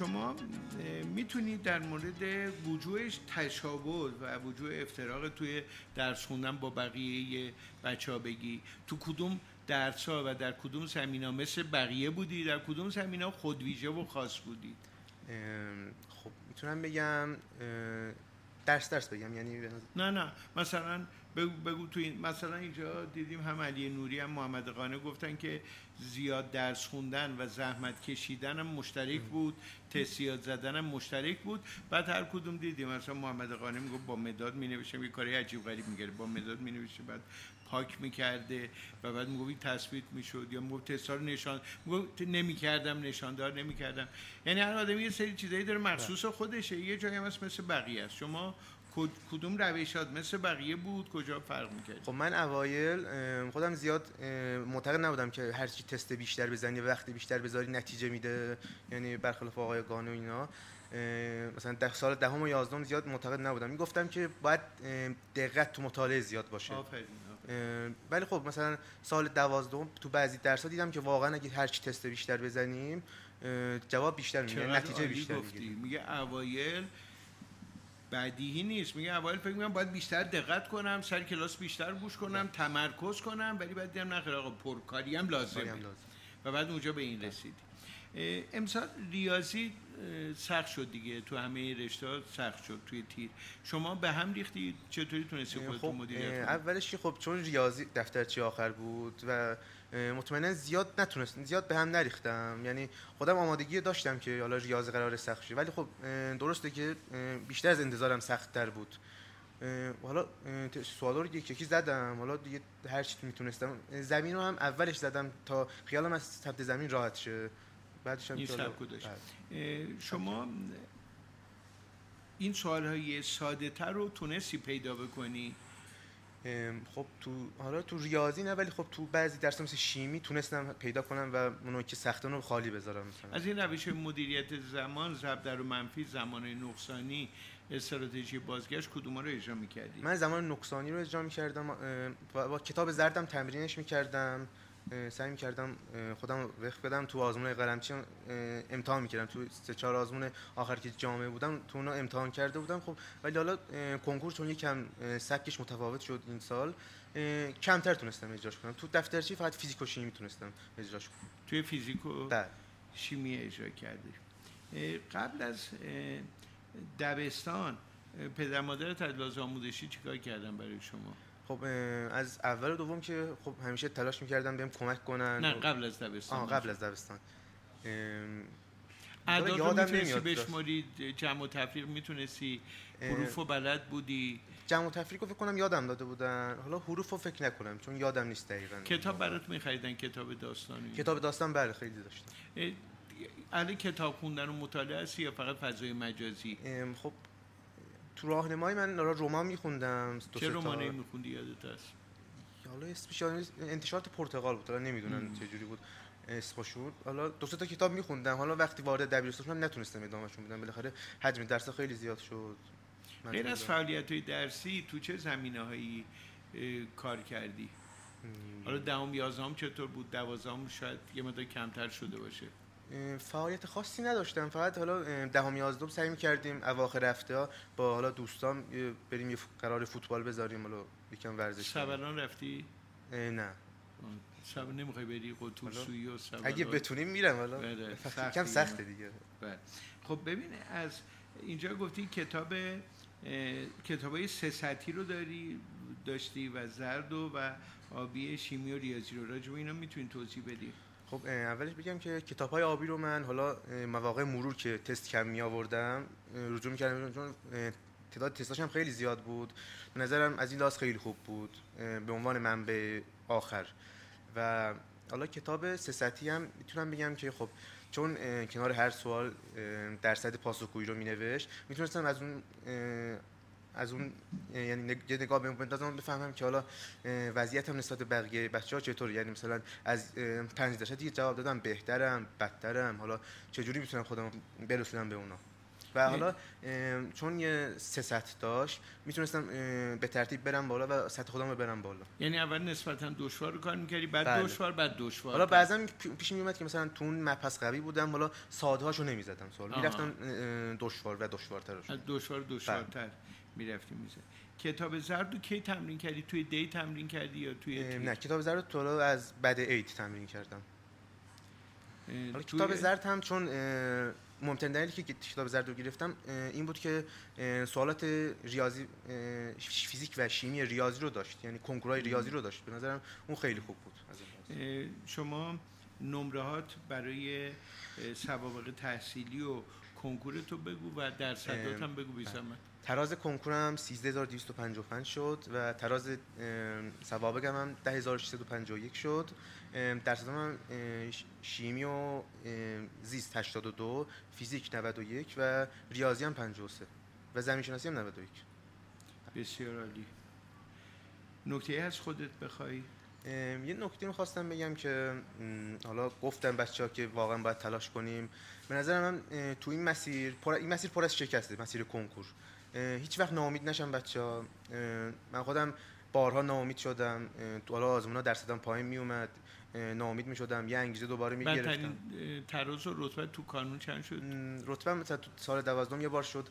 شما می‌تونید در مورد وجوهش تشابه و وجوه افتراق توی درس خوندن با بقیه بچه ها بگی. تو کدوم درس ها و در کدوم سمینا مثل بقیه بودی در کدوم سمینا خودویژه و خاص بودی؟ خب می‌تونم بگم درس درس بگم یعنی نه نه مثلا بگو, بگو تو این مثلا اینجا دیدیم هم علی نوری هم محمد قانه گفتن که زیاد درس خوندن و زحمت کشیدن هم مشترک بود تسیات زدن هم مشترک بود. بعد هر کدوم دیدیم مثلا محمد قانه می‌گفت با مداد می نوشتم یه کاری عجیب غریب میگره با مداد می نوشته بعد پاک می‌کرده و بعد می‌گفت تثبیت می‌شد یا می‌گفت تستا رو نشان می‌گفت نمی‌کردم نشاندار نمی‌کردم. یعنی هر آدمی یه سری چیزایی داره مخصوص خودشه. یه جایی هم مثل بقیه است. شما کدوم روشات مثل بقیه بود کجا فرق می‌کرد؟ خب من اوایل خودم زیاد معتقد نبودم که هر چی تست بیشتر بزنی وقتی بیشتر بذاری نتیجه میده یعنی برخلاف آقای گانو اینا. مثلا در سال دهم و یازدهم زیاد معتقد نبودم. می‌گفتم که باید دقت تو مطالعه زیاد باشه. ولی خب مثلا سال دوازدهم تو بعضی درس دیدم که واقعا اگه هر چی تست بیشتر بزنیم جواب بیشتر می‌گیره نتیجه بیشتر می‌گیره. میگه اوایل بدیهی نیست. میگه اول فکر می‌کنم باید بیشتر دقت کنم سر کلاس بیشتر گوش کنم تمرکز کنم ولی بعد دیدم نخیر آقا پرکاری هم لازمه لازم. و بعد اونجا به این رسیدی امسال ریاضی سخت شد دیگه. تو همه رشته سخت شد توی تیر. شما به هم ریختی؟ چطوری تونستی خودتون خب مدیریت اولش خب چون ریاضی دفترچی آخر بود و مطمئنا زیاد نتونستم زیاد به هم نریختم. یعنی خودم آمادگی داشتم که حالا ریاضی قرار سخت شه. ولی خب درسته که بیشتر از انتظارم سخت تر بود حالا سوالا رو یکی یکی زدم. حالا دیگه هر چی می‌تونستم. زمین رو هم اولش زدم تا خیالم از ثبت زمین راحت شه. بعدش هم بله. شما این سوال های ساده تر رو تونستی پیدا بکنی؟ خب تو حالا تو ریاضی نه ولی خب تو بعضی درس مثل شیمی تونستم پیدا کنم و اونو که سختان رو خالی بذارم مثلا. از این روش مدیریت زمان ضرب در و منفی زمان نقصانی استراتژی بازگشت کدوم رو اجرا می‌کردی؟ من زمان نقصانی رو اجرا می‌کردم با کتاب زردم تمرینش می‌کردم. سعی می‌کردم خودم وقت بدم. تو آزمون قلمچی امتحان می‌کردم. تو سه چهار آزمون آخر که جامعه بودم تو اونا امتحان کرده بودم. خب ولی حالا کنکور چون یکم سبکش متفاوت شد این سال کمتر تونستم اجراش کنم. تو دفترچی فقط فیزیک و شیمی تونستم اجراش کنم. توی فیزیک و بله. شیمی اجرا کردی. قبل از دبستان پدر مادرت از لحاظ آموزشی چیکار کردن برای شما؟ خب از اول و دوم که خب همیشه تلاش می‌کردم بهم کمک کنن. نه قبل از دبستان آه قبل از دبستان. اعداد رو می‌تونستی بشماری جمع و تفریق می‌تونستی؟ حروف و بلد بودی؟ جمع و تفریق رو فکر کنم یادم داده بودن. حالا حروف رو فکر نکنم چون یادم نیست دقیقا. کتاب برات میخریدن کتاب داستانی؟ کتاب داستان بله خیلی داشتم. اهل کتاب خوندن و مطالعه هستی یا فقط فضای مجازی؟ خب تو راهنمایی من رمان میخوندم چه رمانی میخوندی یادت هست حالا اسمش انتشارات پرتغال بود حالا نمی‌دونم چه جوری بود اسمش بود. حالا دو تا کتاب میخوندم. حالا وقتی وارد دبیرستان شدم نتونستم ادامهشون بدم. بالاخره حجم درس خیلی زیاد شد. غیر از فعالیت های درسی تو چه زمینه هایی کار کردی؟ حالا دهم یازدهم چطور بود؟ دوازدهم شاید یه مقدار کمتر شده باشه. فعالیت خاصی نداشتم. فقط حالا دهم یازدهم سعی می‌کردیم اواخر هفته ها با حالا دوستان بریم یه قرار فوتبال بذاریم. حالا یکم ورزش کنیم. سبلان رفتی؟ نه. سب نمی‌خوای بری؟ قطور حالا سویی و سبلان اگه بتونیم میرم حالا. بله، دیگه. سخته دیگه. بله. خب ببین از اینجا گفتی کتاب کتاب های سه سطحی رو داری داشتی و زرد و, و آبی شیمی و ریاضی رو. راجع به اینا می‌تونی توضیح بدی؟ خب اولش بگم که کتاب های آبی رو من حالا مواقع مرور که تست کم می آوردم رجوع می‌کردم چون اه، تعداد تستاش هم خیلی زیاد بود. به نظرم از این لحاظ خیلی خوب بود به عنوان منبع آخر. و حالا کتاب سه سطحی هم می‌تونم بگم که خب چون کنار هر سوال درصد پاسخگویی رو مینوشت می‌تونستم از اون از اون یعنی یه نگاه به بندازم بفهمم که حالا اه، وضعیتم نسبت به بقیه بچه ها چطور یعنی مثلا از پنج درصد دیگه جواب دادم بهترم بدترم. حالا چجوری می‌تونم خودم برسونم به اونا؟ و حالا چون یه سه سطح داشت می‌تونستم به ترتیب برم بالا و سطح خودم رو برم بالا. یعنی اول نسبتا دشوار کار می‌کردی بعد بله. دشوار بعد دشوار. حالا بعضا پی- پیش میومد که مثلا تو اون مبحث قوی بودم حالا ساده هاشو نمی‌زدم سوال. می‌رفتم دشوار و دشوارترش از دشوار دشوارتر. می‌رفتی میزه کتاب زرد رو کی تمرین کردی؟ توی دی تمرین کردی یا توی نه کتاب زرد رو تو از بعد ایت تمرین کردم. حالا کتاب زرد هم چون مهمترین دلیلی که کتاب زرد رو گرفتم این بود که سوالات ریاضی فیزیک و شیمی ریاضی رو داشت. یعنی کنکورهای ریاضی رو داشت. به نظرم اون خیلی خوب بود. از شما نمرهات برای سوابق تحصیلی و کنکور تو بگو و درصدات هم بگو بی زحمت. تراز کنکورم 13255 شد و تراز سوابقم هم 10651 شد. اه، درصدم هم شیمی و زیست 82 فیزیک 91 و ریاضی هم 53 و زمین شناسی هم 91 بسیار عالی. نکته از خودت بخوای؟ یه نکته می‌خواستم بگم که حالا گفتم بچه ها که واقعا باید تلاش کنیم. به نظر من تو این مسیر پر... این مسیر پر از شکسته مسیر کنکور. هیچ وقت ناامید نشم بچه ها من خودم بارها ناامید شدم حالا آزمونا درصدم پایین میومد ناامید می‌شدم یه انگیزه دوباره می‌گرفتم. بدترین اه، تراز و رتبه تو کانون چند شد؟ رتبه مثلا تو سال دوازدهم یه بار شد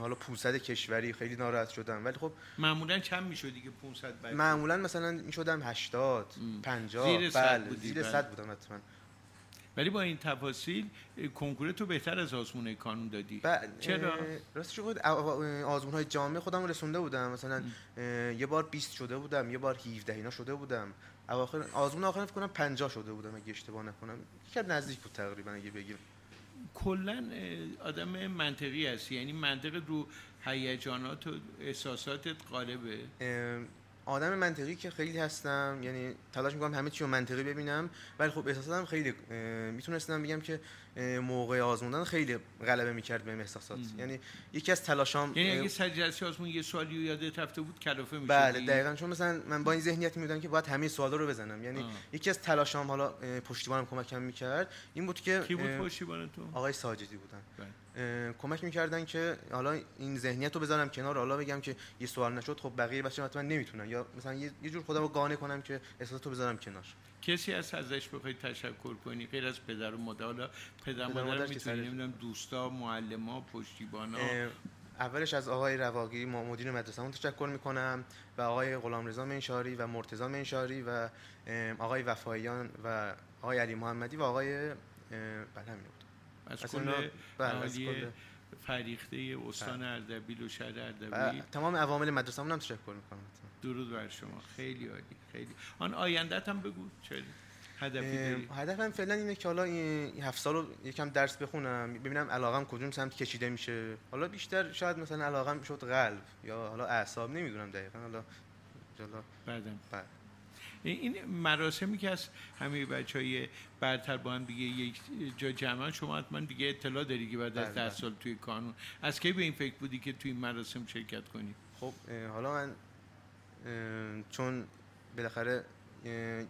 حالا 500 کشوری خیلی ناراحت شدم. ولی خب معمولا چند می‌شدی که 500 بعد معمولا مثلا می‌شدم 80 م. 50 زیر صد بله زیر بله. 100 بودم حتما. ولی با این تفاصیل کنکور تو بهتر از آزمون کانون دادی. چرا؟ راستش خود آزمون های جامعه خودم رسونده بودم. مثلا یه بار 20 شده بودم یه بار 17 اینا شده بودم. اواخر آزمون آخر فکر کنم 50 شده بودم اگه اشتباه نکنم. یکم نزدیک بود تقریبا اگه بگیم. کلا آدم منطقی هستی. یعنی منطق رو هیجانات و احساساتت غالبه آدم منطقی که خیلی هستم یعنی تلاش می‌کنم همه چی رو منطقی ببینم ولی خب احساساتم خیلی می‌تونستم بگم که موقع آزموندن خیلی غلبه می‌کرد به احساسات م. یعنی یکی از تلاشام یعنی اگه سر جلسه آزمون یه سوالی رو یادت رفته بود کلافه می‌شدی بله دقیقا چون مثلا من با این ذهنیت می‌دونم که باید همه سوالا رو بزنم یعنی آه. یکی از تلاشام حالا پشتیبانم کمکم می‌کرد این بود که کی بود پشتیبان تو آقای ساجدی بودن بله. کمک می‌کردن که حالا این ذهنیت رو بذارم کنار. حالا بگم که یه سوال نشد خب بقیه بچه‌ها حتما نمی‌تونن. یا مثلا یه, جور خودم رو قانع کنم که احساسات رو بذارم کنار. کسی از ازش بخوای تشکر کنی؟ غیر از پدر و مادر. پدر و مادر می‌تونی نمی‌دونم دوستا معلما پشتیبانا. اولش از آقای رواقی مدیر مدرسه‌مون تشکر می‌کنم و آقای غلامرضا منشاری و مرتضی منشاری و آقای وفاییان و آقای علی محمدی و آقای بله از از کل اینا- بله، فریخته استان اردبیل و شهر اردبیل. تمام عوامل مدرسه‌مون هم تشکر می‌کنم. درود بر شما. خیلی عالی خیلی. آن آیندت هم بگو چه هدفی هدفم فعلا اینه که حالا این هفت سال رو یکم درس بخونم ببینم علاقم کدوم سمت کشیده میشه. حالا بیشتر شاید مثلا علاقم شد قلب یا حالا اعصاب نمی‌دونم دقیقا. حالا جلا بعدم. بله. این مراسمی که از همه بچه های برتر با هم دیگه یک جا جمع شما حتما دیگه اطلاع داری که بعد از بله، ده بله. سال توی کانون. از کی به این فکر بودی که توی این مراسم شرکت کنی؟ خب حالا من چون بالاخره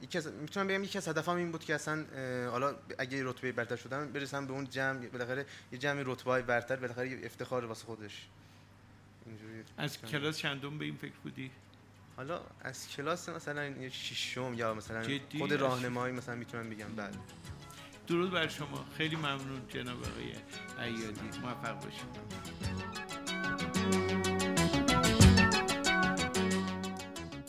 یکی از می‌تونم بگم یکی از هدفم این بود که اصلا حالا اگه رتبه برتر شدم برسم به اون جمع بالاخره یه جمع رتبه های برتر بالاخره یه افتخار واسه خودش. اینجوری از کلاس چندم به این فکر بودی؟ حالا از کلاس مثلا ششم یا مثلا؟ خود راهنمایی مثلا می‌تونم بگم بله. درود بر شما. خیلی ممنون جناب آقای عیادی موفق باشید.